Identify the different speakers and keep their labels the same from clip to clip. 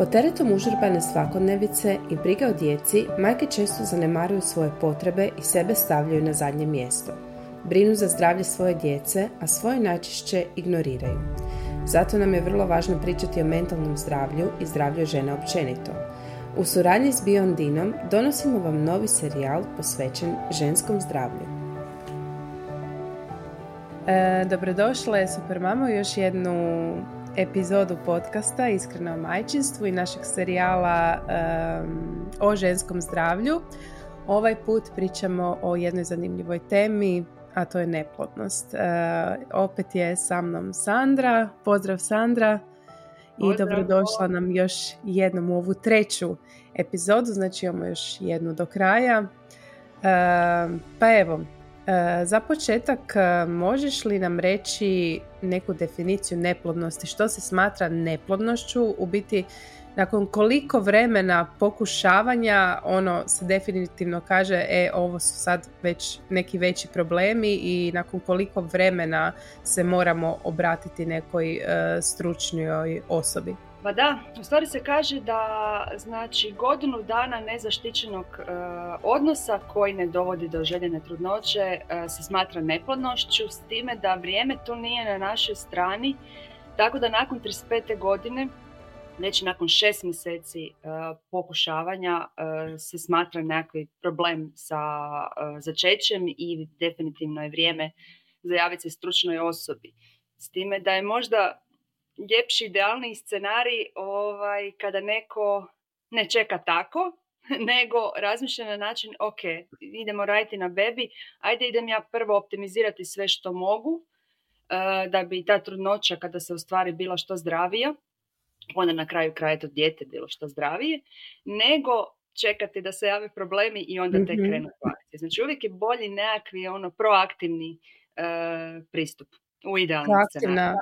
Speaker 1: Pod teretom užurbane svakodnevice i briga o djeci, majke često zanemaruju svoje potrebe i sebe stavljaju na zadnje mjesto. Brinu za zdravlje svoje djece, a svoje najčešće ignoriraju. Zato nam je vrlo važno pričati o mentalnom zdravlju i zdravlju žene općenito. U suradnji s Biondinom donosimo vam novi serijal posvećen ženskom zdravlju. E, dobrodošle Super Mamo još jednu epizodu podcasta Iskreno o majčinstvu i našeg serijala o ženskom zdravlju. Ovaj put pričamo o jednoj zanimljivoj temi, a to je neplodnost. Uh, opet je sa mnom Sandra. Pozdrav Sandra. I dobrodošla nam još jednom u ovu treću epizodu, znači imamo još jednu do kraja. pa evo, za početak, e, možeš li nam reći neku definiciju neplodnosti? Što se smatra neplodnošću? U biti, nakon koliko vremena pokušavanja ono se definitivno kaže e ovo su sad već neki veći problemi i nakon koliko vremena se moramo obratiti nekoj e, osobi?
Speaker 2: Pa da, u stvari se kaže da znači godinu dana nezaštićenog e, odnosa koji ne dovodi do željene trudnoće e, se smatra neplodnošću s time da vrijeme tu nije na našoj strani, tako da nakon 35. godine već nakon šest mjeseci e, pokušavanja se smatra nekakvi problem sa začećem i definitivno je vrijeme zajaviti se stručnoj osobi. S time da je možda ljepši, idealni scenarij ovaj, kada neko ne čeka tako, nego razmišlja na način, ok, idemo raditi na bebi, ajde idem ja prvo optimizirati sve što mogu, eh, da bi ta trudnoća kada se u stvari bila što zdravija, onda na kraju kraja to dijete bilo što zdravije, nego čekati da se jave problemi i onda te mm krenu. Znači uvijek je bolji nekakvi ono proaktivni uh, pristup. U idealnom
Speaker 1: aktivna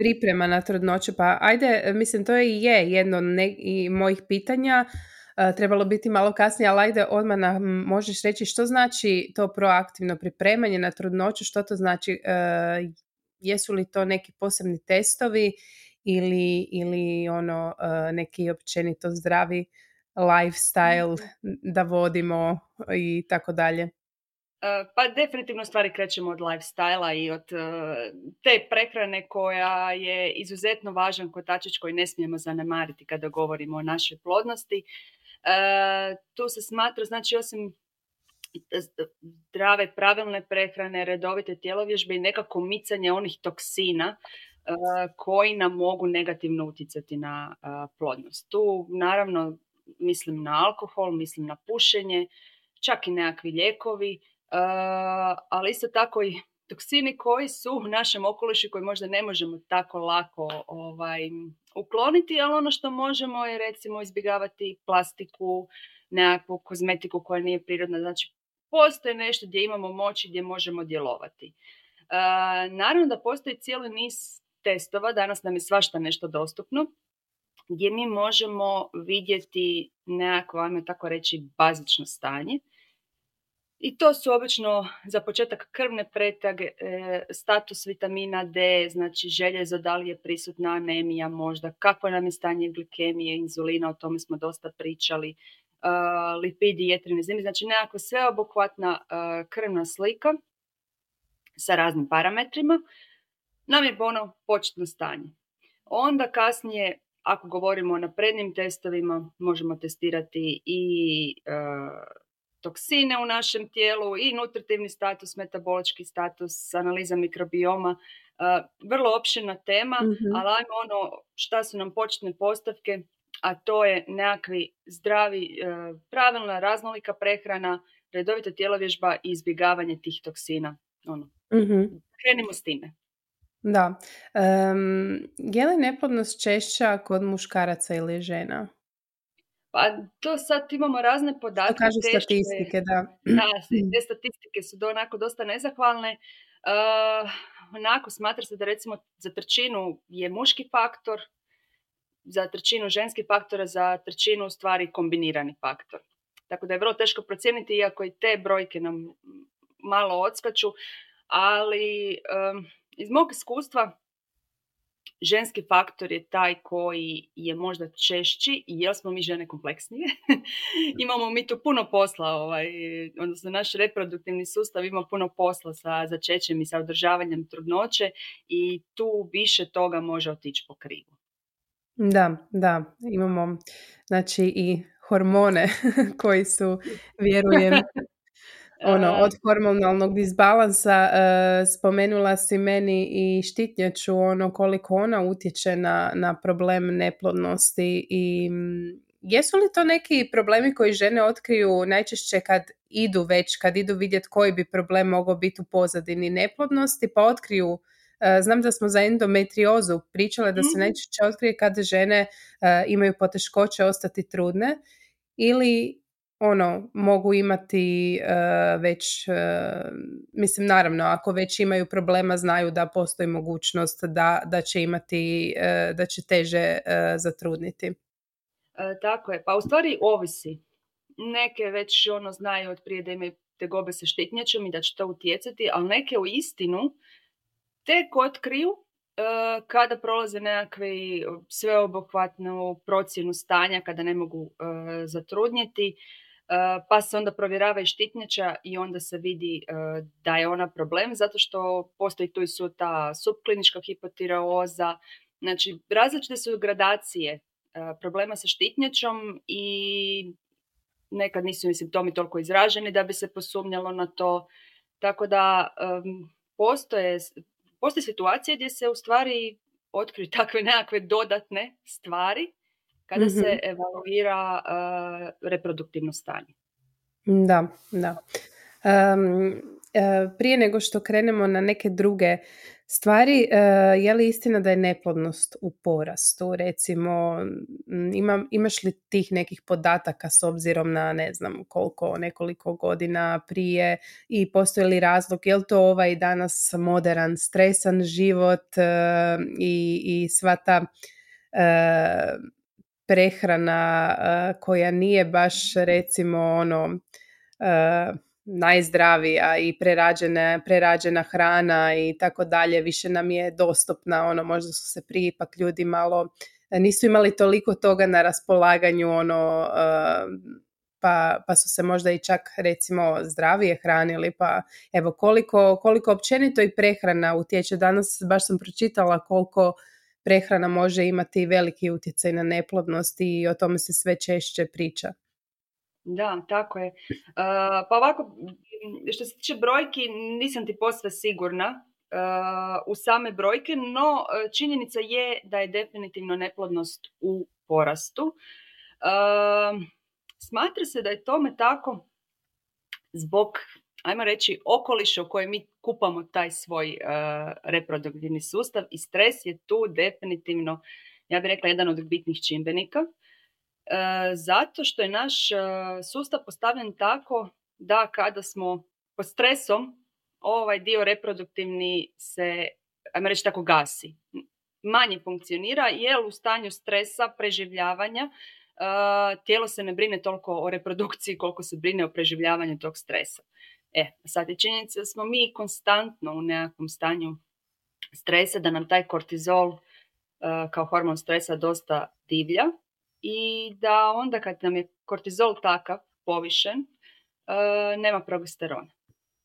Speaker 1: priprema na trudnoću. Pa ajde, mislim, to je je jedno ne, i mojih pitanja. Uh, trebalo biti malo kasnije, ali ajde odmah na, možeš reći što znači to proaktivno pripremanje na trudnoću, što to znači, uh, jesu li to neki posebni testovi ili, ili ono uh, neki općenito zdravi lifestyle da vodimo i tako dalje.
Speaker 2: E, pa definitivno stvari krećemo od lifestyle i od e, te prehrane koja je izuzetno važan kotačić koji ne smijemo zanemariti kada govorimo o našoj plodnosti. E, tu se smatra, znači osim zdrave, pravilne prehrane, redovite tjelovježbe i nekako micanje onih toksina koji nam mogu negativno utjecati na plodnost. Tu naravno mislim na alkohol, mislim na pušenje, čak i nekakvi lijekovi ali isto tako i toksini koji su u našem okolišu koji možda ne možemo tako lako ovaj, ukloniti, ali ono što možemo je recimo izbjegavati plastiku, nekakvu kozmetiku koja nije prirodna. Znači, postoje nešto gdje imamo moć i gdje možemo djelovati. naravno da postoji cijeli niz testova, danas nam je svašta nešto dostupno, gdje mi možemo vidjeti nekako, ajmo tako reći, bazično stanje. I to su obično za početak krvne pretage, status vitamina D, znači željezo, da li je prisutna anemija možda, kako nam je stanje glikemije, inzulina, o tome smo dosta pričali, lipidi, jetrine zimi, znači nekako sveobuhvatna krvna slika sa raznim parametrima nam je ono početno stanje. Onda kasnije, ako govorimo o naprednim testovima, možemo testirati i toksine u našem tijelu i nutritivni status, metabolički status, analiza mikrobioma. vrlo opširna tema, mm ali ajmo ono šta su nam početne postavke, a to je nekakvi zdravi, e, pravilna, raznolika prehrana, redovita tjelovježba i izbjegavanje tih toksina. Ono. mm Krenimo s time.
Speaker 1: Da. Um, je li neplodnost češća kod muškaraca ili žena?
Speaker 2: Pa to sad imamo razne podatke.
Speaker 1: kažu statistike, da.
Speaker 2: Da, te statistike su do, onako dosta nezahvalne. Uh, onako smatra se da recimo za trećinu je muški faktor, za trećinu ženski faktor, a za trećinu u stvari kombinirani faktor. Tako da je vrlo teško procijeniti, iako i te brojke nam malo odskaču, ali um, iz mog iskustva ženski faktor je taj koji je možda češći i jel smo mi žene kompleksnije. Imamo mi tu puno posla, ovaj, odnosno naš reproduktivni sustav ima puno posla sa začećem i sa održavanjem trudnoće i tu više toga može otići po krivu.
Speaker 1: Da, da, imamo znači i hormone koji su, vjerujem, ono, od hormonalnog disbalansa uh, spomenula si meni i štitnjaču ono koliko ona utječe na, na problem neplodnosti i jesu li to neki problemi koji žene otkriju najčešće kad idu već, kad idu vidjeti koji bi problem mogao biti u pozadini neplodnosti, pa otkriju Znam da smo za endometriozu pričale da se mhm. najčešće otkrije kad žene imaju poteškoće ostati trudne ili ono mogu imati uh, već uh, mislim naravno ako već imaju problema znaju da postoji mogućnost da, da će imati uh, da će teže zatrudniti.
Speaker 2: Tako je. Pa u stvari ovisi. Neke već ono znaju od prije da imaju tegobe sa štitnjačom i da će to utjecati ali neke u istinu tek otkriju kada prolaze nekakve sveobuhvatnu procjenu stanja kada ne mogu zatrudnjeti pa se onda provjerava i štitnjača i onda se vidi da je ona problem zato što postoji tu i su ta subklinička hipotireoza. Znači, različite su gradacije problema sa štitnjačom i nekad nisu mi simptomi toliko izraženi da bi se posumnjalo na to. Tako da postoje, postoje situacije gdje se u stvari otkriju takve nekakve dodatne stvari kada se mhm. evaluira uh, reproduktivno stanje.
Speaker 1: Da, da. Um, prije nego što krenemo na neke druge stvari, uh, je li istina da je neplodnost u porastu? Recimo, ima, imaš li tih nekih podataka s obzirom na ne znam koliko, nekoliko godina prije i postoji li razlog, je li to ovaj danas moderan, stresan život i, i sva ta prehrana koja nije baš recimo ono najzdravija i prerađena, prerađena hrana i tako dalje više nam je dostupna ono možda su se prije ipak ljudi malo nisu imali toliko toga na raspolaganju ono pa, pa su se možda i čak recimo zdravije hranili pa evo koliko, koliko općenito i prehrana utječe. Danas baš sam pročitala koliko prehrana može imati veliki utjecaj na neplodnost i o tome se sve češće priča.
Speaker 2: Da, tako je. pa ovako, što se tiče brojki, nisam ti posve sigurna u same brojke, no činjenica je da je definitivno neplodnost u porastu. smatra se da je tome tako zbog ajmo reći, okoliš u kojem mi kupamo taj svoj uh, reproduktivni sustav i stres je tu definitivno, ja bih rekla, jedan od bitnih čimbenika. Uh, zato što je naš uh, sustav postavljen tako da kada smo pod stresom, ovaj dio reproduktivni se, ajmo reći tako, gasi. Manje funkcionira jer u stanju stresa, preživljavanja, tijelo se ne brine toliko o reprodukciji koliko se brine o preživljavanju tog stresa. E, sad je činjenica da smo mi konstantno u nekakvom stanju stresa, da nam taj kortizol uh, kao hormon stresa dosta divlja i da onda kad nam je kortizol takav, povišen, uh, nema progesterona.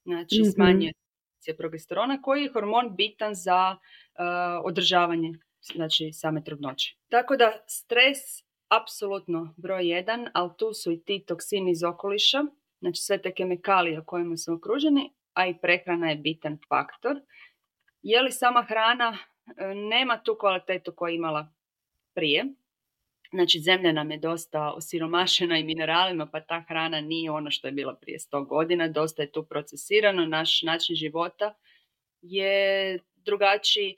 Speaker 2: Znači mm-hmm. smanjuje se progesterona koji je hormon bitan za uh, održavanje znači, same trudnoće. Tako da stres apsolutno broj jedan, ali tu su i ti toksini iz okoliša znači sve te kemikalije kojima smo okruženi, a i prehrana je bitan faktor. Je li sama hrana e, nema tu kvalitetu koju je imala prije, Znači, zemlja nam je dosta osiromašena i mineralima, pa ta hrana nije ono što je bila prije 100 godina. Dosta je tu procesirano. Naš način života je drugačiji.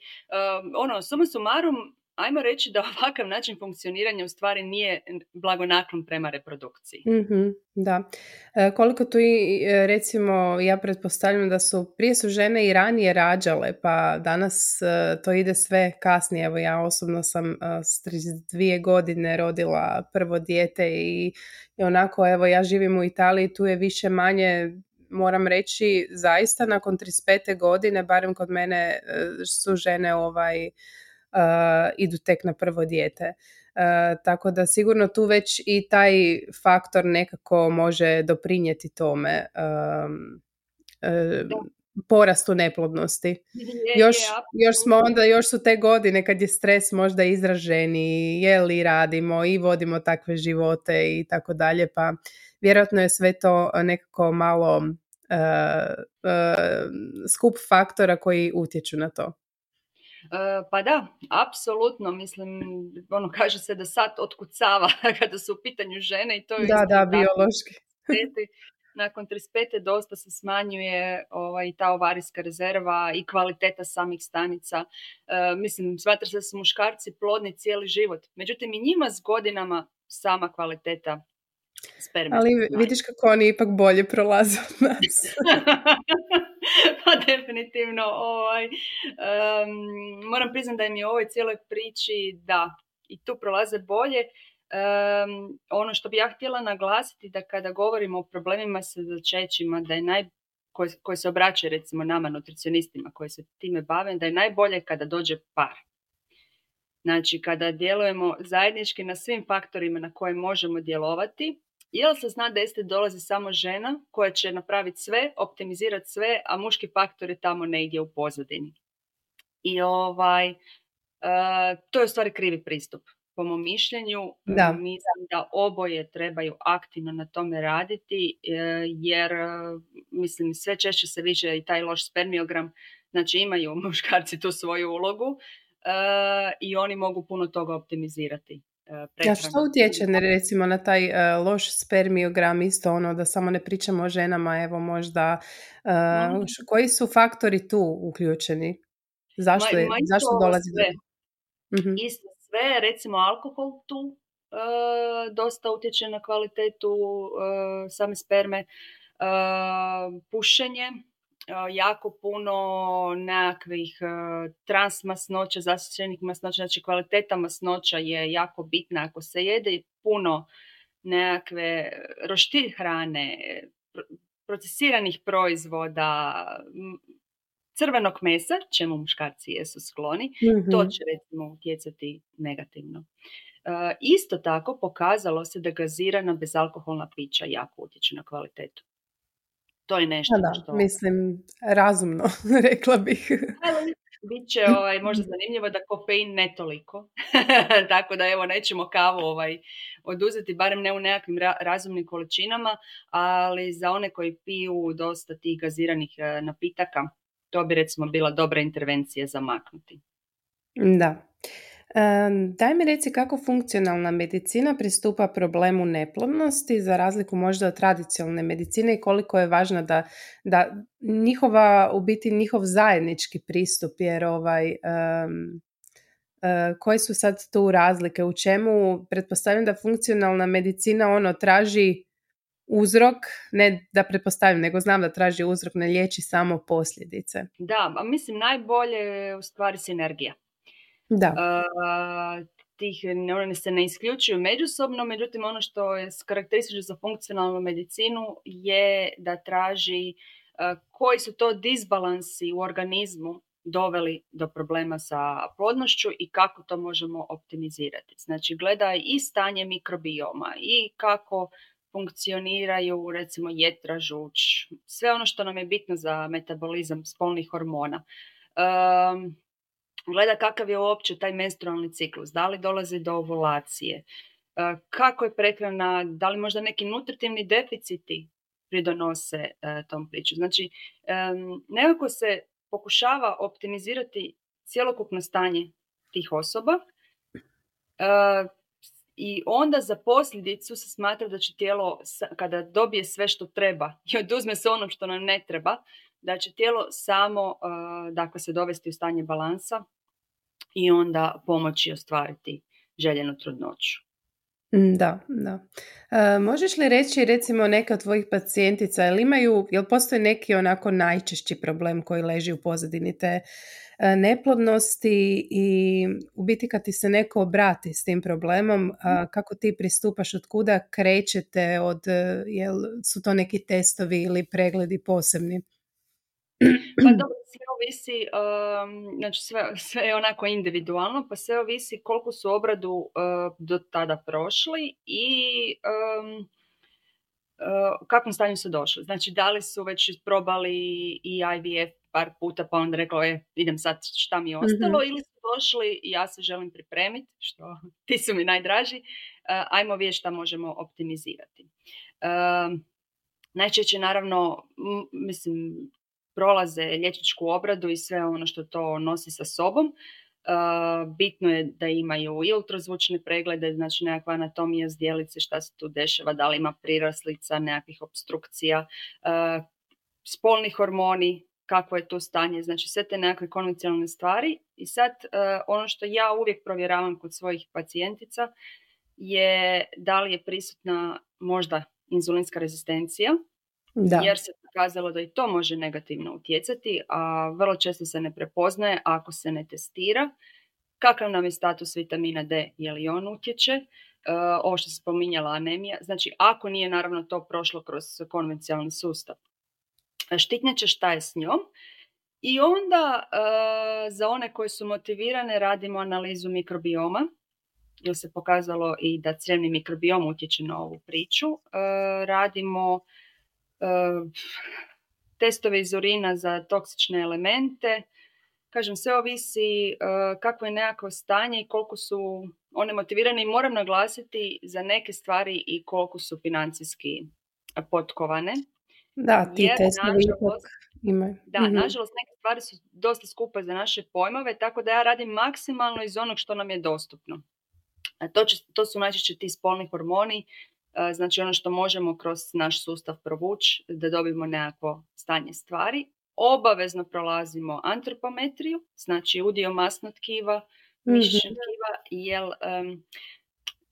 Speaker 2: Um, ono, suma sumarum, ajmo reći da ovakav način funkcioniranja u stvari nije blagonaklon prema reprodukciji.
Speaker 1: mm da. E, koliko tu i e, recimo ja pretpostavljam da su prije su žene i ranije rađale pa danas e, to ide sve kasnije. Evo ja osobno sam s 32 godine rodila prvo dijete i, i onako evo ja živim u Italiji tu je više manje moram reći zaista nakon 35. godine barem kod mene su žene ovaj idu tek na prvo dijete. tako da sigurno tu već i taj faktor nekako može doprinijeti tome porastu neplodnosti. još, još smo onda, još su te godine kad je stres možda izraženi, je li radimo i vodimo takve živote i tako dalje, pa vjerojatno je sve to nekako malo uh, uh, skup faktora koji utječu na to.
Speaker 2: Uh, pa da, apsolutno, mislim, ono kaže se da sad otkucava kada su u pitanju žene i to je...
Speaker 1: Da, da, biološki
Speaker 2: nakon 35. dosta se smanjuje ovaj, ta ovarijska rezerva i kvaliteta samih stanica. E, mislim, smatra se da su muškarci plodni cijeli život. Međutim, i njima s godinama sama kvaliteta sperme.
Speaker 1: Ali vidiš kako oni ipak bolje prolaze od nas.
Speaker 2: pa definitivno. Ovaj, moram priznati da je u ovoj cijeloj priči da i tu prolaze bolje um, ono što bi ja htjela naglasiti da kada govorimo o problemima sa začećima, da je naj, koji, koji se obraćaju recimo nama nutricionistima koji se time bave, da je najbolje kada dođe par. Znači kada djelujemo zajednički na svim faktorima na koje možemo djelovati, jel se zna da jeste dolazi samo žena koja će napraviti sve, optimizirati sve, a muški faktor je tamo negdje u pozadini. I ovaj, uh, to je u stvari krivi pristup po mom mišljenju. Da. Mislim da oboje trebaju aktivno na tome raditi e, jer mislim sve češće se viđe i taj loš spermiogram, znači imaju muškarci tu svoju ulogu e, i oni mogu puno toga optimizirati.
Speaker 1: Ja što utječe recimo na taj loš spermiogram isto ono da samo ne pričamo o ženama evo možda koji su faktori tu uključeni? Zašto, je, zašto dolazi do
Speaker 2: mm Isto sve, recimo alkohol tu e, dosta utječe na kvalitetu same sperme, pušenje, jako puno nekakvih transmasnoća, zasićenih masnoća, znači kvaliteta masnoća je jako bitna ako se jede puno nekakve roštilj hrane, procesiranih proizvoda, crvenog mesa, čemu muškarci jesu skloni, to mhm. će recimo utjecati negativno. Uh, isto tako pokazalo se da gazirana bezalkoholna pića jako utječu na kvalitetu. To je nešto
Speaker 1: da, što... Mislim, razumno, rekla bih.
Speaker 2: Biće ovaj, možda zanimljivo da kofein ne toliko. Tako da evo nećemo kavu ovaj, oduzeti, barem ne u nekakvim razumnim količinama, ali za one koji piju dosta tih gaziranih eh, napitaka, to bi recimo bila dobra intervencija za maknuti.
Speaker 1: Da. Daj mi reci kako funkcionalna medicina pristupa problemu neplodnosti za razliku možda od tradicionalne medicine i koliko je važna da, da njihova, u biti njihov zajednički pristup jer ovaj, um, koje su sad tu razlike, u čemu pretpostavljam da funkcionalna medicina ono traži uzrok, ne da pretpostavim, nego znam da traži uzrok, ne liječi samo posljedice.
Speaker 2: Da, a mislim najbolje je u stvari sinergija.
Speaker 1: Da.
Speaker 2: Uh, tih, one se ne isključuju međusobno, međutim ono što je karakteristično za funkcionalnu medicinu je da traži koji su to disbalansi u organizmu doveli do problema sa plodnošću i kako to možemo optimizirati. Znači gleda i stanje mikrobioma i kako funkcioniraju recimo jetra, žuč, sve ono što nam je bitno za metabolizam spolnih hormona. Um, gleda kakav je uopće taj menstrualni ciklus, da li dolazi do ovulacije, uh, kako je prehrana, da li možda neki nutritivni deficiti pridonose uh, tom priču. Znači, nekako se pokušava optimizirati cjelokupno stanje tih osoba, uh, i onda za posljedicu se smatra da će tijelo, kada dobije sve što treba i oduzme se ono što nam ne treba, da će tijelo samo uh, dakle, se dovesti u stanje balansa i onda pomoći ostvariti željenu trudnoću.
Speaker 1: Mm, da, da. E, možeš li reći recimo neka od tvojih pacijentica, jel imaju, jel postoji neki onako najčešći problem koji leži u pozadini te E, neplodnosti i u biti kad ti se neko obrati s tim problemom, kako ti pristupaš, od kuda krećete, od, e, jel su to neki testovi ili pregledi posebni?
Speaker 2: Pa dobro, sve ovisi, um, znači sve, sve je onako individualno, pa sve ovisi koliko su obradu uh, do tada prošli i um, u kakvom stanju su došli. Znači, da li su već probali i IVF par puta pa onda rekao, je, idem sad šta mi je ostalo, mm ili su došli i ja se želim pripremiti, što ti su mi najdraži, uh, ajmo vidjeti šta možemo optimizirati. Uh, najčešće naravno, mislim, prolaze liječničku obradu i sve ono što to nosi sa sobom. Bitno je da imaju i ultrazvučne preglede, znači nekakva anatomija zdjelice, šta se tu dešava, da li ima priraslica, nekakvih obstrukcija, uh, spolni hormoni, kakvo je to stanje, znači sve te nekakve konvencionalne stvari. I sad ono što ja uvijek provjeravam kod svojih pacijentica je da li je prisutna možda inzulinska rezistencija, da. jer se pokazalo da i to može negativno utjecati, a vrlo često se ne prepoznaje ako se ne testira. Kakav nam je status vitamina D, je li on utječe? Uh, ovo što se spominjala anemija, znači ako nije naravno to prošlo kroz konvencionalni sustav. Štitnjače šta je s njom? I onda uh, za one koje su motivirane radimo analizu mikrobioma, jer se pokazalo i da crijevni mikrobiom utječe na ovu priču. Uh, radimo testove iz urina za toksične elemente. Kažem, sve ovisi kako je nekako stanje i koliko su one motivirane i moram naglasiti za neke stvari i koliko su financijski potkovane.
Speaker 1: Da, ti testovi imaju.
Speaker 2: Da, mhm. nažalost neke stvari su dosta skupe za naše pojmove, tako da ja radim maksimalno iz onog što nam je dostupno. A to, će, to su najčešće ti spolni hormoni znači ono što možemo kroz naš sustav provući da dobimo nekako stanje stvari. Obavezno prolazimo antropometriju, znači udio masnog tkiva, mišićnog tkiva, jer um,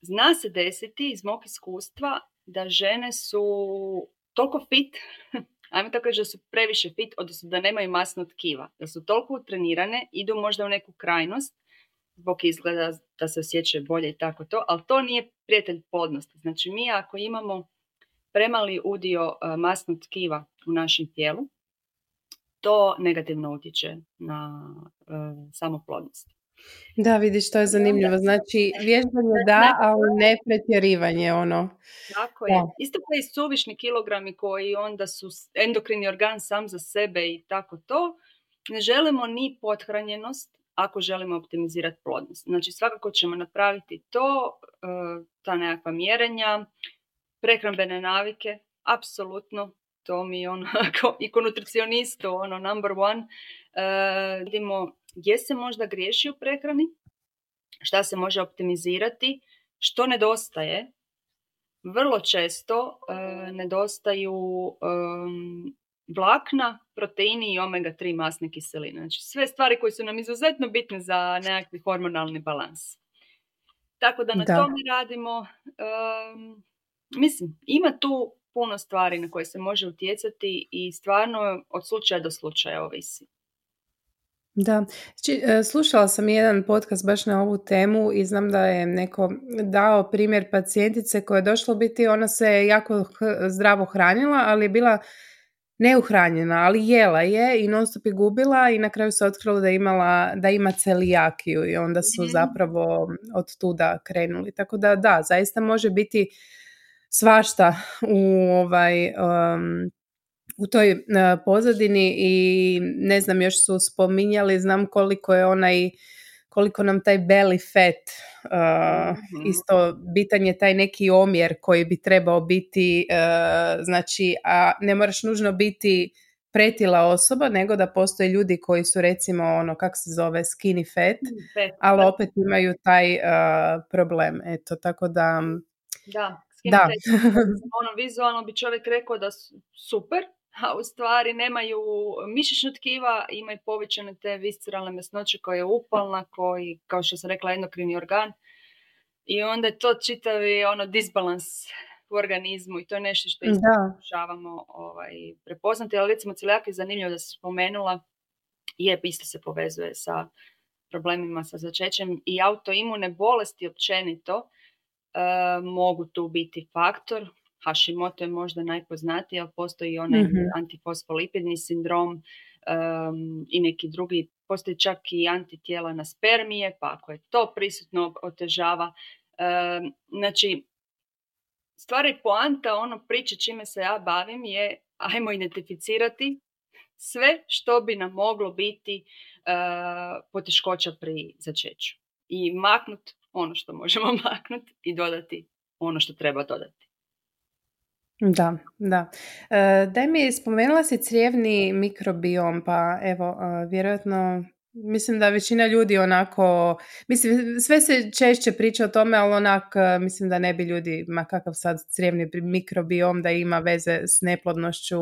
Speaker 2: zna se desiti iz mog iskustva da žene su toliko fit, ajmo tako reći da su previše fit, odnosno da nemaju masno tkiva, da su toliko utrenirane, idu možda u neku krajnost zbog izgleda da se osjećaju bolje i tako to, ali to nije prijatelj plodnosti. Znači mi ako imamo premali udio e, masnog tkiva u našem tijelu, to negativno utječe na uh, samoplodnost.
Speaker 1: Da, vidiš, to je zanimljivo. Znači, vježbanje da, ali ne pretjerivanje, ono.
Speaker 2: Tako je. Isto kao i suvišni kilogrami koji onda su endokrini organ sam za sebe i tako to. Ne želimo ni pothranjenost, ako želimo optimizirati plodnost. Znači svakako ćemo napraviti to, e, ta nekakva mjerenja, prehrambene navike, apsolutno, to mi ono, i ko nutricionistu, ono number one, e, vidimo gdje se možda griješi u prehrani, šta se može optimizirati, što nedostaje. Vrlo često e, nedostaju vlakna, proteini i omega-3 masne kiseline. Znači sve stvari koje su nam izuzetno bitne za nekakvi hormonalni balans. Tako da na da. tome radimo. Um, mislim, ima tu puno stvari na koje se može utjecati i stvarno od slučaja do slučaja ovisi.
Speaker 1: Da, znači, e, slušala sam jedan podcast baš na ovu temu i znam da je neko dao primjer pacijentice koja je došla biti, ona se jako zdravo hranila, ali je bila neuhranjena, ali jela je i non stop je gubila i na kraju se otkrilo da, imala, da ima celijakiju i onda su mhm. zapravo od tuda krenuli. Tako da da, zaista može biti svašta u ovaj um, u toj uh, pozadini i ne znam još su spominjali, znam koliko je onaj koliko nam taj belly fat, uh, mm isto bitan je taj neki omjer koji bi trebao biti, uh, znači, a ne moraš nužno biti pretila osoba, nego da postoje ljudi koji su recimo ono, kako se zove, skinny fat, ali opet imaju taj uh, problem, eto, tako da...
Speaker 2: Da, skinny da. fat, ono, vizualno bi čovjek rekao da su super, a u stvari nemaju mišićna tkiva, imaju povećane te visceralne mesnoće koja je upalna, koji, kao što sam rekla, endokrini organ. I onda je to čitavi ono disbalans u organizmu i to je nešto što isto pokušavamo ovaj, prepoznati. Ali recimo celijak je zanimljivo da se spomenula, je isto se povezuje sa problemima sa začećem i autoimune bolesti općenito uh, mogu tu biti faktor Hashimoto je možda najpoznatiji, ali postoji onaj mm-hmm. antifosfolipidni sindrom, i neki drugi, postoji čak i antitijela na spermije, pa ako je to prisutno otežava. Znači, stvari poanta, ono priče čime se ja bavim je ajmo identificirati sve što bi nam moglo biti uh, poteškoća pri začeću. I maknut ono što možemo maknut i dodati ono što treba dodati.
Speaker 1: Da, da. E, daj mi, spomenula si crijevni mikrobiom, pa evo, e, vjerojatno Mislim da većina ljudi onako, mislim sve se češće priča o tome, ali onak e, mislim da ne bi ljudi, ma kakav sad crijevni mikrobiom da ima veze s neplodnošću.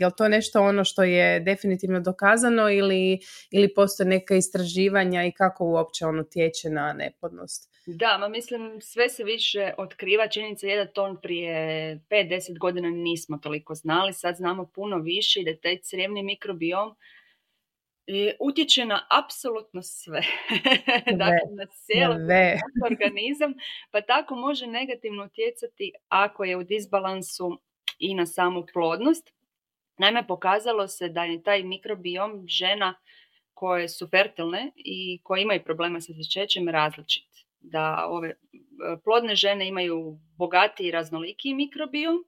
Speaker 1: Je li to nešto ono što je definitivno dokazano ili, ili postoje neka istraživanja i kako uopće ono tječe na neplodnost?
Speaker 2: Da, ma mislim sve se više otkriva. Činjenica je da to prije 5-10 godina nismo toliko znali. Sad znamo puno više i da taj crijevni mikrobiom utječe na apsolutno sve. dakle, na cijeli organizam, pa tako može negativno utjecati ako je u disbalansu i na samu plodnost. Naime, pokazalo se da je taj mikrobiom žena koje su fertilne i koje imaju problema sa začećem različit. Da ove e, plodne žene imaju bogatiji i raznoliki mikrobiom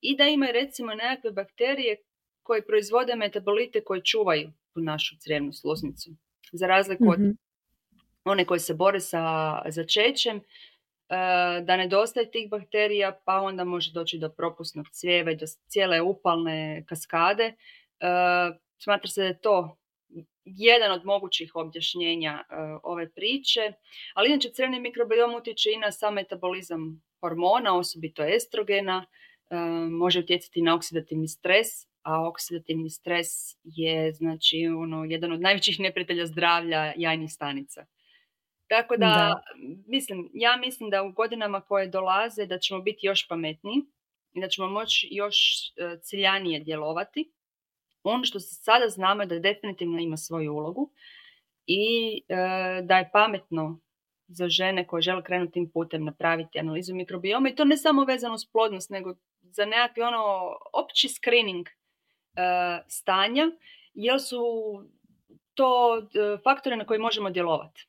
Speaker 2: i da imaju recimo nekakve bakterije koje proizvode metabolite koje čuvaju tu našu crijevnu sluznicu. Za razliku od mhm. one koje se bore sa začećem, e, da nedostaje tih bakterija, pa onda može doći do propusnog crijeva i do cijele upalne kaskade. E, smatra se da je to jedan od mogućih objašnjenja e, ove priče, ali inače crveni mikrobiom utječe i na sam metabolizam hormona, osobito estrogena, može utjecati na oksidativni stres, a oksidativni stres je znači ono jedan od najvećih neprijatelja zdravlja jajnih stanica. Tako da, mislim, ja mislim da u godinama koje dolaze da ćemo biti još pametniji i da ćemo moći još e, ciljanije djelovati. Ono što se sada znamo je da definitivno ima svoju ulogu i e, da je pametno za žene koje žele krenuti tim putem napraviti analizu mikrobioma i to ne samo vezano s plodnost, nego za nekakvi ono opći screening E, stanja, jer su to e, faktore na koje možemo djelovati.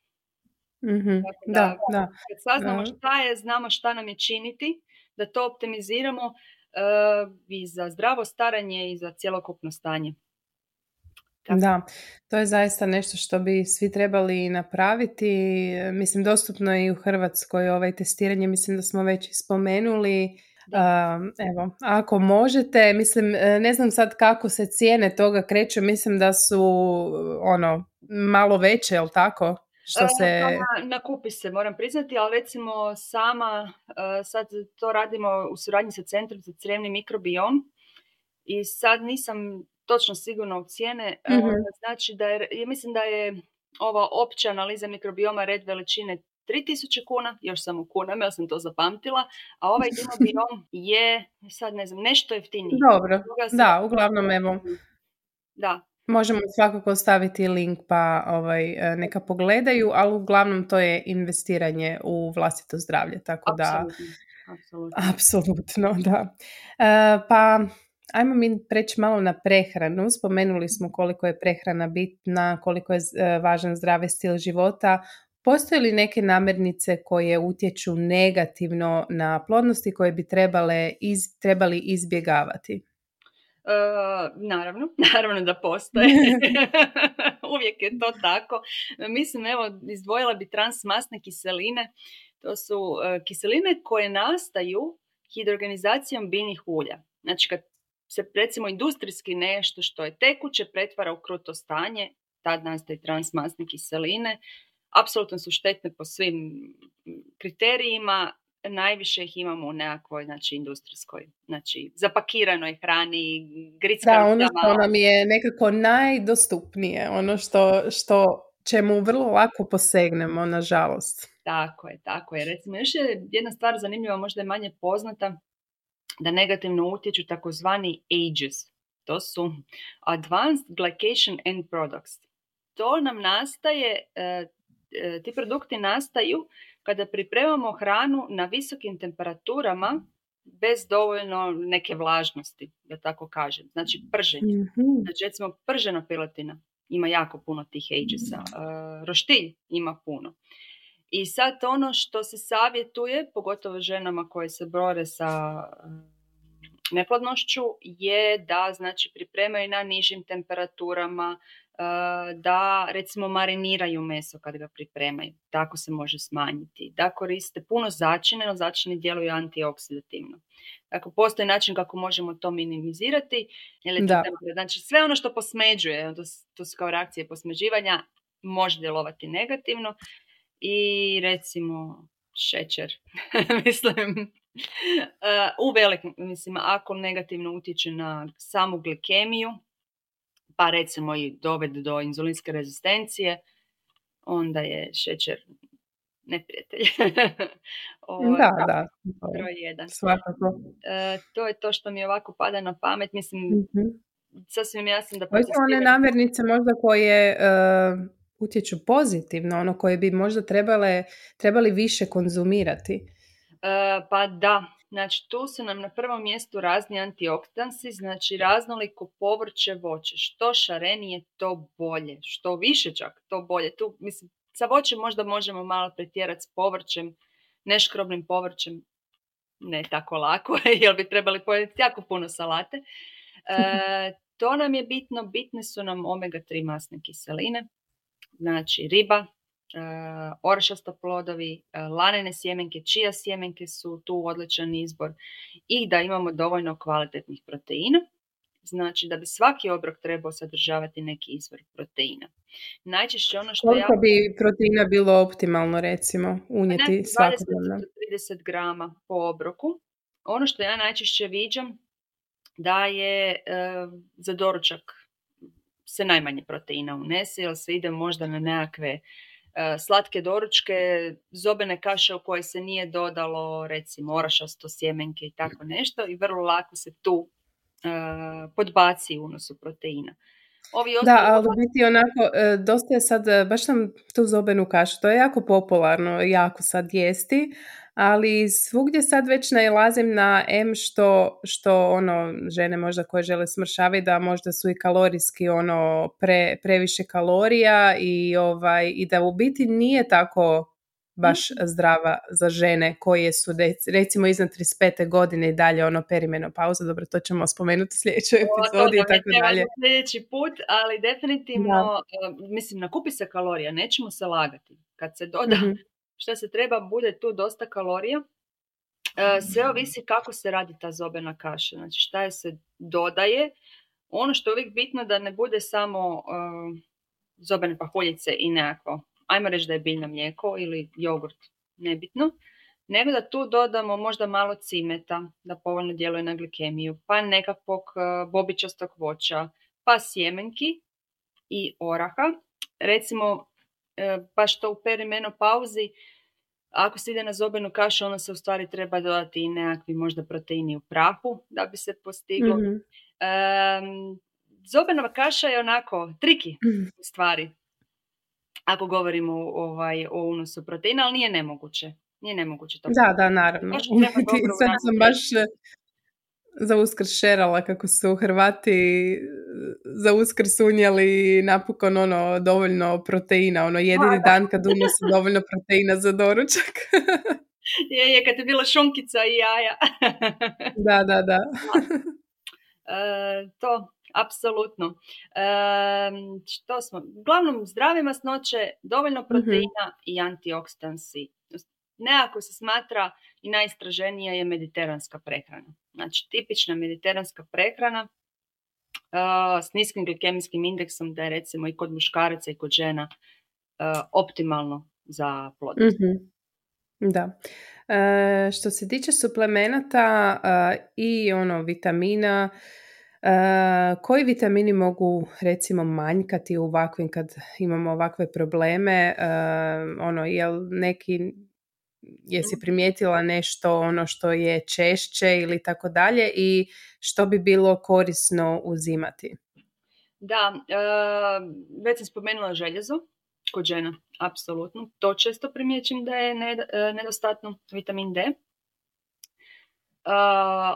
Speaker 1: mm da, da,
Speaker 2: Kad saznamo šta je, znamo šta nam je činiti, da to optimiziramo i za zdravo staranje i za cjelokupno stanje.
Speaker 1: Da, to je zaista nešto što bi svi trebali napraviti. Mislim, dostupno je i u Hrvatskoj ovaj testiranje, mislim da smo već spomenuli evo, ako možete, mislim, e, ne znam sad kako se cijene toga kreću, mislim da su ono malo veće, jel tako?
Speaker 2: Što e, se... Na, na kupi se, moram priznati, ali recimo sama, e, sad to radimo u suradnji sa Centrom za crevni mikrobiom i sad nisam točno sigurna u cijene, mm znači da je, mislim da je ova opća analiza mikrobioma red veličine 3000 kuna, još sam u kunama, ja sam to zapamtila, a ovaj biom je, sad ne znam, nešto jeftiniji.
Speaker 1: Dobro, da, uglavnom evo.
Speaker 2: Da.
Speaker 1: Možemo svakako staviti link pa ovaj, e, neka pogledaju, ali uglavnom to je investiranje u vlastito zdravlje, tako da... Apsolutno. Apsolutno, da. E, pa Ajmo mi preći malo na prehranu. Spomenuli smo koliko je prehrana bitna, koliko je e, važan zdravi stil života. Postoje li neke namirnice koje utječu negativno na plodnosti koje bi trebale iz, trebali izbjegavati?
Speaker 2: Uh, naravno, naravno da postoje. Uvijek je to tako. Mislim, evo, izdvojila bi transmasne kiseline. To su uh, kiseline koje nastaju hidroorganizacijom biljnih ulja. Znači, kad se recimo industrijski nešto što je tekuće pretvara u kruto stanje, tad nastaju transmasne kiseline apsolutno su štetne po svim kriterijima, najviše ih imamo u nekakvoj znači, industrijskoj, znači zapakiranoj hrani,
Speaker 1: Da, ono što nam je nekako najdostupnije, ono što, što čemu vrlo lako posegnemo, nažalost.
Speaker 2: Tako je, tako je. Recimo, još je jedna stvar zanimljiva, možda je manje poznata, da negativno utječu takozvani ages. To su Advanced Glycation End Products. To nam nastaje E, ti produkti nastaju kada pripremamo hranu na visokim temperaturama bez dovoljno neke vlažnosti, da tako kažem. Znači prženje.
Speaker 1: Mhm.
Speaker 2: Znači recimo pržena piletina ima jako puno tih agesa. Uh, roštilj ima puno. I sad ono što se savjetuje, pogotovo ženama koje se bore sa uh, neplodnošću, je da znači pripremaju na nižim temperaturama, da recimo mariniraju meso kad ga pripremaju. Tako se može smanjiti. Da koriste puno začine, no začini djeluju antioksidativno. Dakle, postoji način kako možemo to minimizirati.
Speaker 1: Da.
Speaker 2: temperatura. Znači, sve ono što posmeđuje, to, to su kao reakcije posmeđivanja, može djelovati negativno. I recimo šećer, mislim, e, u velikim, mislim, ako negativno utječe na samu glikemiju, pa recimo i dovede do inzulinske rezistencije, onda je šećer neprijatelj.
Speaker 1: Da, da.
Speaker 2: Broj jedan.
Speaker 1: Svakako.
Speaker 2: E, to je to što mi ovako pada na pamet. Mislim,
Speaker 1: Mhm.
Speaker 2: sasvim jasno da
Speaker 1: Koje su one namirnice možda koje e, utječu pozitivno, ono koje bi možda trebale, trebali više konzumirati?
Speaker 2: E, pa da, znači tu su nam na prvom mjestu razni antioksidansi, znači raznoliko povrće, voće. Što šarenije, to bolje. Što više čak, to bolje. Tu, mislim, sa voćem možda možemo malo pretjerati s povrćem, neškrobnim povrćem, ne tako lako, jer bi trebali pojesti jako puno salate. E, to nam je bitno, bitne su nam omega-3 masne kiseline, znači riba, e, orašasta plodovi, e, lanene sjemenke, čija sjemenke su tu odličan izbor i da imamo dovoljno kvalitetnih proteina. Znači da bi svaki obrok trebao sadržavati neki izvor proteina. Najčešće ono što ja...
Speaker 1: Koliko bi proteina bilo optimalno, recimo, unijeti
Speaker 2: Ne, 20
Speaker 1: svakodnevno?
Speaker 2: do 30 grama po obroku. Ono što ja najčešće viđam da je e, za doručak se najmanje proteina unese, jer se ide možda na nekakve slatke doručke, zobene kaše u koje se nije dodalo recimo orašasto sjemenke i tako nešto i vrlo lako se tu e, podbaci unosu proteina. Ovi
Speaker 1: Da, ali u biti onako, e, dosta je sad, e, baš sam tu zobenu kašu, to je jako popularno, jako sad jesti, ali svugdje sad već nailazim na M što, što ono, žene možda koje žele smršaviti, da možda su i kalorijski ono pre, previše kalorija i ovaj, i da u biti nije tako baš zdrava za žene koje su rec- recimo iznad 35. godine i dalje ono perimenopauza, dobro to ćemo spomenuti u sljedećoj epizodi
Speaker 2: da
Speaker 1: i tako dalje.
Speaker 2: sljedeći put, ali definitivno, e, mislim, nakupi se kalorija, nećemo se lagati. Kad se doda
Speaker 1: Mhm.
Speaker 2: što se treba, bude tu dosta kalorija. E, Sve ovisi kako se radi ta zobena kaša, znači šta je se dodaje. Ono što je uvijek bitno da ne bude samo zobene pahuljice i nekako, ajmo reći da je biljno mlijeko ili jogurt, nebitno, nego da tu dodamo možda malo cimeta, da povoljno djeluje na glikemiju, pa nekakvog e, bobičastog voća, pa sjemenki i oraha. Recimo, e, baš to u perimenopauzi, ako se ide na zobenu kašu, onda se u stvari treba dodati i nekakvi možda proteini u prahu da bi se postiglo.
Speaker 1: Mhm.
Speaker 2: Em, zobenova kaša je onako triki u stvari. Ako govorimo ovaj, o unosu proteina, ali nije nemoguće. Nije nemoguće to.
Speaker 1: Da, da, naravno. Sad sam baš e, za uskrs šerala kako su Hrvati e, za uskrs unijeli napokon ono dovoljno proteina, ono jedini dan kad unose dovoljno proteina za doručak.
Speaker 2: Je, je, kad je bila šunkica i jaja.
Speaker 1: da, da, da.
Speaker 2: E, to, apsolutno. E, što smo? Uglavnom, zdrave masnoće, dovoljno proteina i antioksidansi. Nekako se smatra i najistraženija je mediteranska prehrana. Znači, tipična mediteranska prehrana e, s niskim glikemijskim indeksom da je recimo i kod muškaraca i kod žena e, optimalno za plodnost.
Speaker 1: Mhm. Da. E, što se tiče suplemenata e, i ono vitamina, koji vitamini mogu recimo manjkati u ovakvim kad imamo ovakve probleme, e, ono jel neki jesi primijetila nešto ono što je češće ili tako dalje i što bi bilo korisno uzimati?
Speaker 2: Da, e, već sam spomenula željezo kod žena, apsolutno. To često primjećim da je ned- e, nedostatno vitamin D.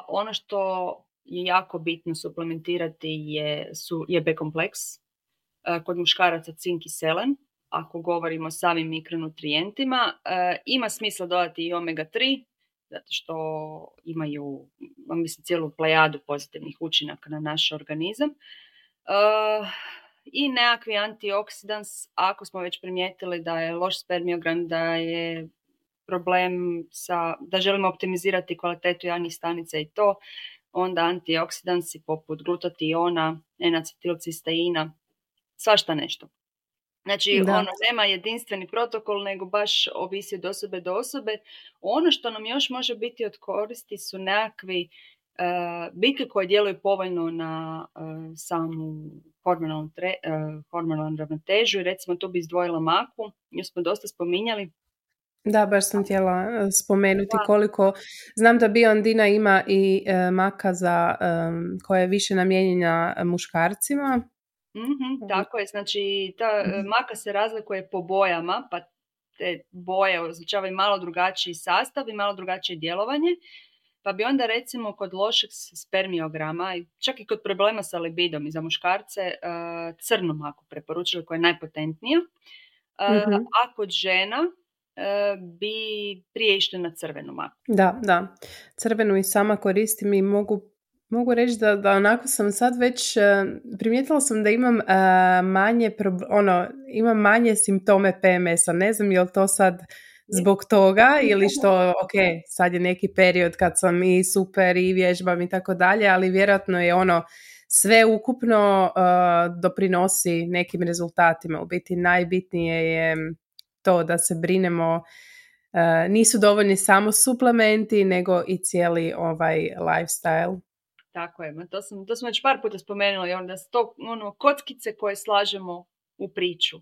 Speaker 2: ono što je jako bitno suplementirati je, su, je B-kompleks. kod muškaraca cink i selen, ako govorimo o samim mikronutrijentima. ima smisla dodati i omega-3, zato što imaju, mislim, cijelu plejadu pozitivnih učinaka na naš organizam. Uh, I nekakvi antioksidans, ako smo već primijetili da je loš spermiogram, da je problem sa, da želimo optimizirati kvalitetu javnih stanica i to, onda antioksidansi poput glutationa, enacetilcisteina, svašta nešto. Znači, da. ono, nema jedinstveni protokol, nego baš ovisi od osobe do osobe. Ono što nam još može biti od koristi su nekakvi uh, biljke koje djeluju povoljno na uh, samu hormonalnu, tre, uh, hormonalnu ravnotežu i recimo tu bi izdvojila maku, nju smo dosta spominjali.
Speaker 1: Da, baš sam htjela spomenuti koliko, znam da Biondina ima i maka za, um, koja je više namijenjena muškarcima,
Speaker 2: mm tako je, znači ta e, mhm. maka se razlikuje po bojama, pa te boje označavaju malo drugačiji sastav i malo drugačije djelovanje. Pa bi onda recimo kod lošeg spermiograma, čak i kod problema sa libidom i za muškarce, e, crnu maku preporučili koja je najpotentnija. mm A kod žena bi prije išli na crvenu maku.
Speaker 1: Da, da. Crvenu i sama koristim i mogu Mogu reći da, da onako sam sad već, e, primijetila sam da imam e, manje, ono, imam manje simptome PMS-a. Ne znam je li to sad zbog toga ili što, ok, sad je neki period kad sam i super i vježbam i tako dalje, ali vjerojatno je ono sve ukupno e, doprinosi nekim rezultatima. U biti najbitnije je to da se brinemo nisu dovoljni samo suplementi nego i cijeli ovaj lifestyle.
Speaker 2: Tako je, to sam, to sam već par puta spomenula, da su to ono, kockice koje slažemo u priču.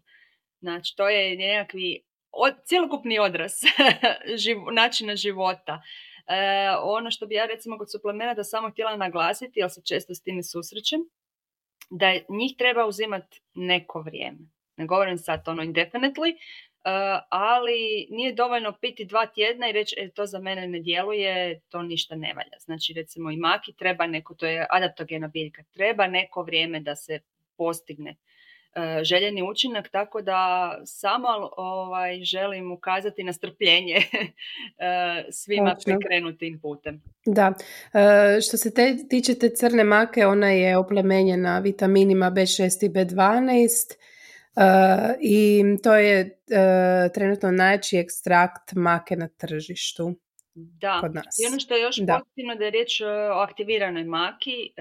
Speaker 2: Znači, to je nekakvi od, cjelokupni odraz živ, načina života. E, ono što bi ja recimo kod suplementa samo htjela naglasiti, jer se često s time susrećem, da njih treba uzimati neko vrijeme. Ne govorim sad ono indefinitely, ali nije dovoljno piti dva tjedna i reći e, to za mene ne djeluje, to ništa ne valja. Znači recimo i maki treba neko, to je adaptogena biljka, treba neko vrijeme da se postigne uh, željeni učinak, tako da samo ovaj, želim ukazati na strpljenje uh, svima prekrenutim putem.
Speaker 1: Da, što se te, tiče te crne make, ona je oplemenjena vitaminima B6 i B12, Uh, I to je uh, trenutno najjači ekstrakt make na tržištu.
Speaker 2: Da,
Speaker 1: kod nas.
Speaker 2: i ono što je još da. pozitivno da je riječ e, o aktiviranoj maki,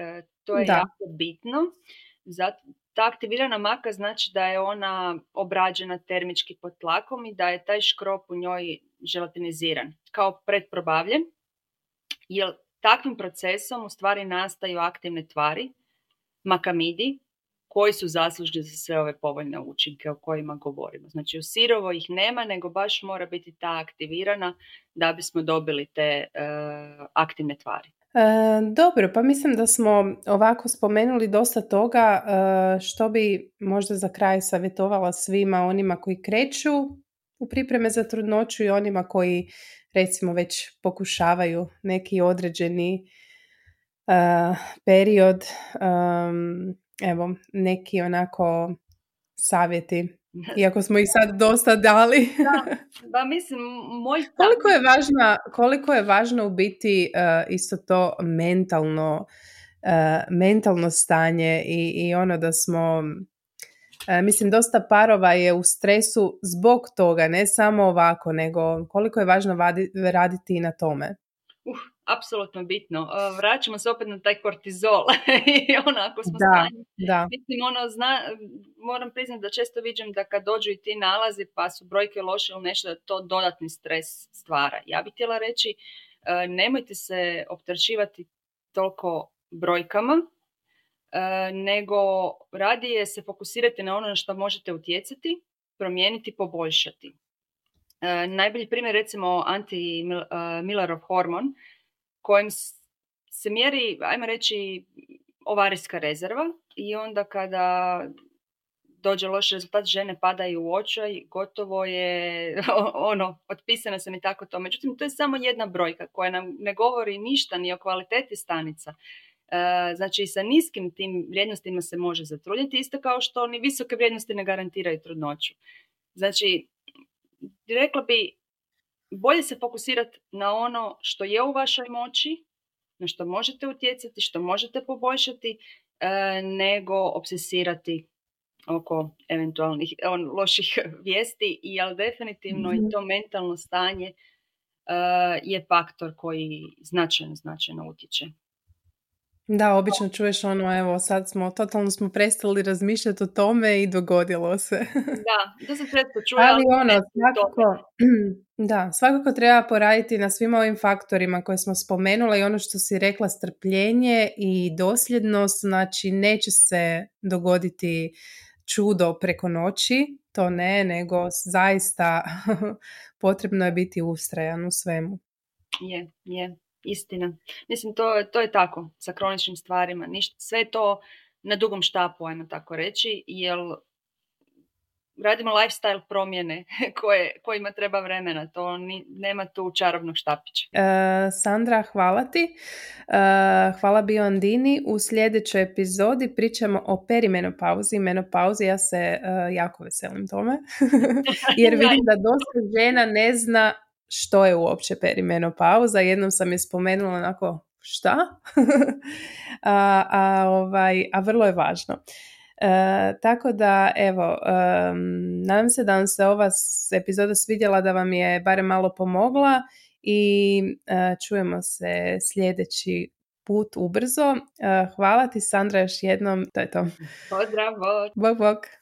Speaker 2: to je jako bitno. Zato, ta aktivirana maka znači da je ona obrađena termički pod tlakom i da je taj škrop u njoj želatiniziran kao predprobavljen. Jer takvim procesom u stvari nastaju aktivne tvari, makamidi, koji su zaslužni za sve ove povoljne učinke o kojima govorimo. Znači u sirovo ih nema, nego baš mora biti ta aktivirana da bismo dobili te e, aktivne tvari.
Speaker 1: E, dobro, pa mislim da smo ovako spomenuli dosta toga e, što bi možda za kraj savjetovala svima onima koji kreću u pripreme za trudnoću i onima koji recimo već pokušavaju neki određeni period evo, neki onako savjeti. Iako smo ih sad dosta dali.
Speaker 2: da, ba, mislim, moj
Speaker 1: koliko je važno, koliko je važno u biti uh, isto to mentalno, uh, mentalno stanje i, i ono da smo uh, mislim dosta parova je u stresu zbog toga, ne samo ovako, nego koliko je važno vadi, raditi i na tome.
Speaker 2: Uh, apsolutno bitno. E, vraćamo se opet na taj kortizol i ono ako smo
Speaker 1: da, da.
Speaker 2: Mislim, ono, zna, moram priznati da često vidim da kad dođu i ti nalazi pa su brojke loše ili nešto, da to dodatni stres stvara. Ja bih htjela reći, e, nemojte se opterećivati toliko brojkama, e, nego radije se fokusirate na ono na što možete utjecati, promijeniti, poboljšati. Najbolji primjer recimo anti-Millerov hormon, kojim se mjeri, ajmo reći, ovarijska rezerva i onda kada dođe loš rezultat, žene padaju u očaj, gotovo je ono, otpisana sam i tako to. Međutim, to je samo jedna brojka koja nam ne govori ništa ni o kvaliteti stanica. E, znači, sa niskim tim vrijednostima se može zatrudniti, isto kao što ni visoke vrijednosti ne garantiraju trudnoću. Znači, rekla bi, bolje se fokusirati na ono što je u vašoj moći, na što možete utjecati, što možete poboljšati, e, nego obsesirati oko eventualnih on, loših vijesti, i ali definitivno i mhm. to mentalno stanje e, je faktor koji značajno, značajno utječe.
Speaker 1: Da, obično čuješ ono, evo, sad smo, totalno smo prestali razmišljati o tome i dogodilo se.
Speaker 2: da, to se često čuje.
Speaker 1: Ali ono, svakako, da, svakako treba poraditi na svim ovim faktorima koje smo spomenula i ono što si rekla, strpljenje i dosljednost, znači neće se dogoditi čudo preko noći, to ne, nego zaista potrebno je biti ustrajan u svemu.
Speaker 2: Je, je istina. Mislim, to, to je tako sa kroničnim stvarima. Ništa, sve to na dugom štapu, ajmo tako reći, jer radimo lifestyle promjene koje, kojima treba vremena. To ni, nema tu čarobnog štapića.
Speaker 1: E, Sandra, hvala ti. E, hvala Biondini. U sljedećoj epizodi pričamo o perimenopauzi menopauzi. Ja se e, jako veselim tome. Jer vidim da dosta žena ne zna što je uopće perimenopauza. Jednom sam je spomenula onako šta? a, a, ovaj, a vrlo je važno. E, tako da, evo, nadam se da vam se ova epizoda svidjela, da vam je barem malo pomogla i e, čujemo se sljedeći put ubrzo. E, hvala ti Sandra još jednom, to je to.
Speaker 2: Pozdrav,
Speaker 1: bok. Bok, bok.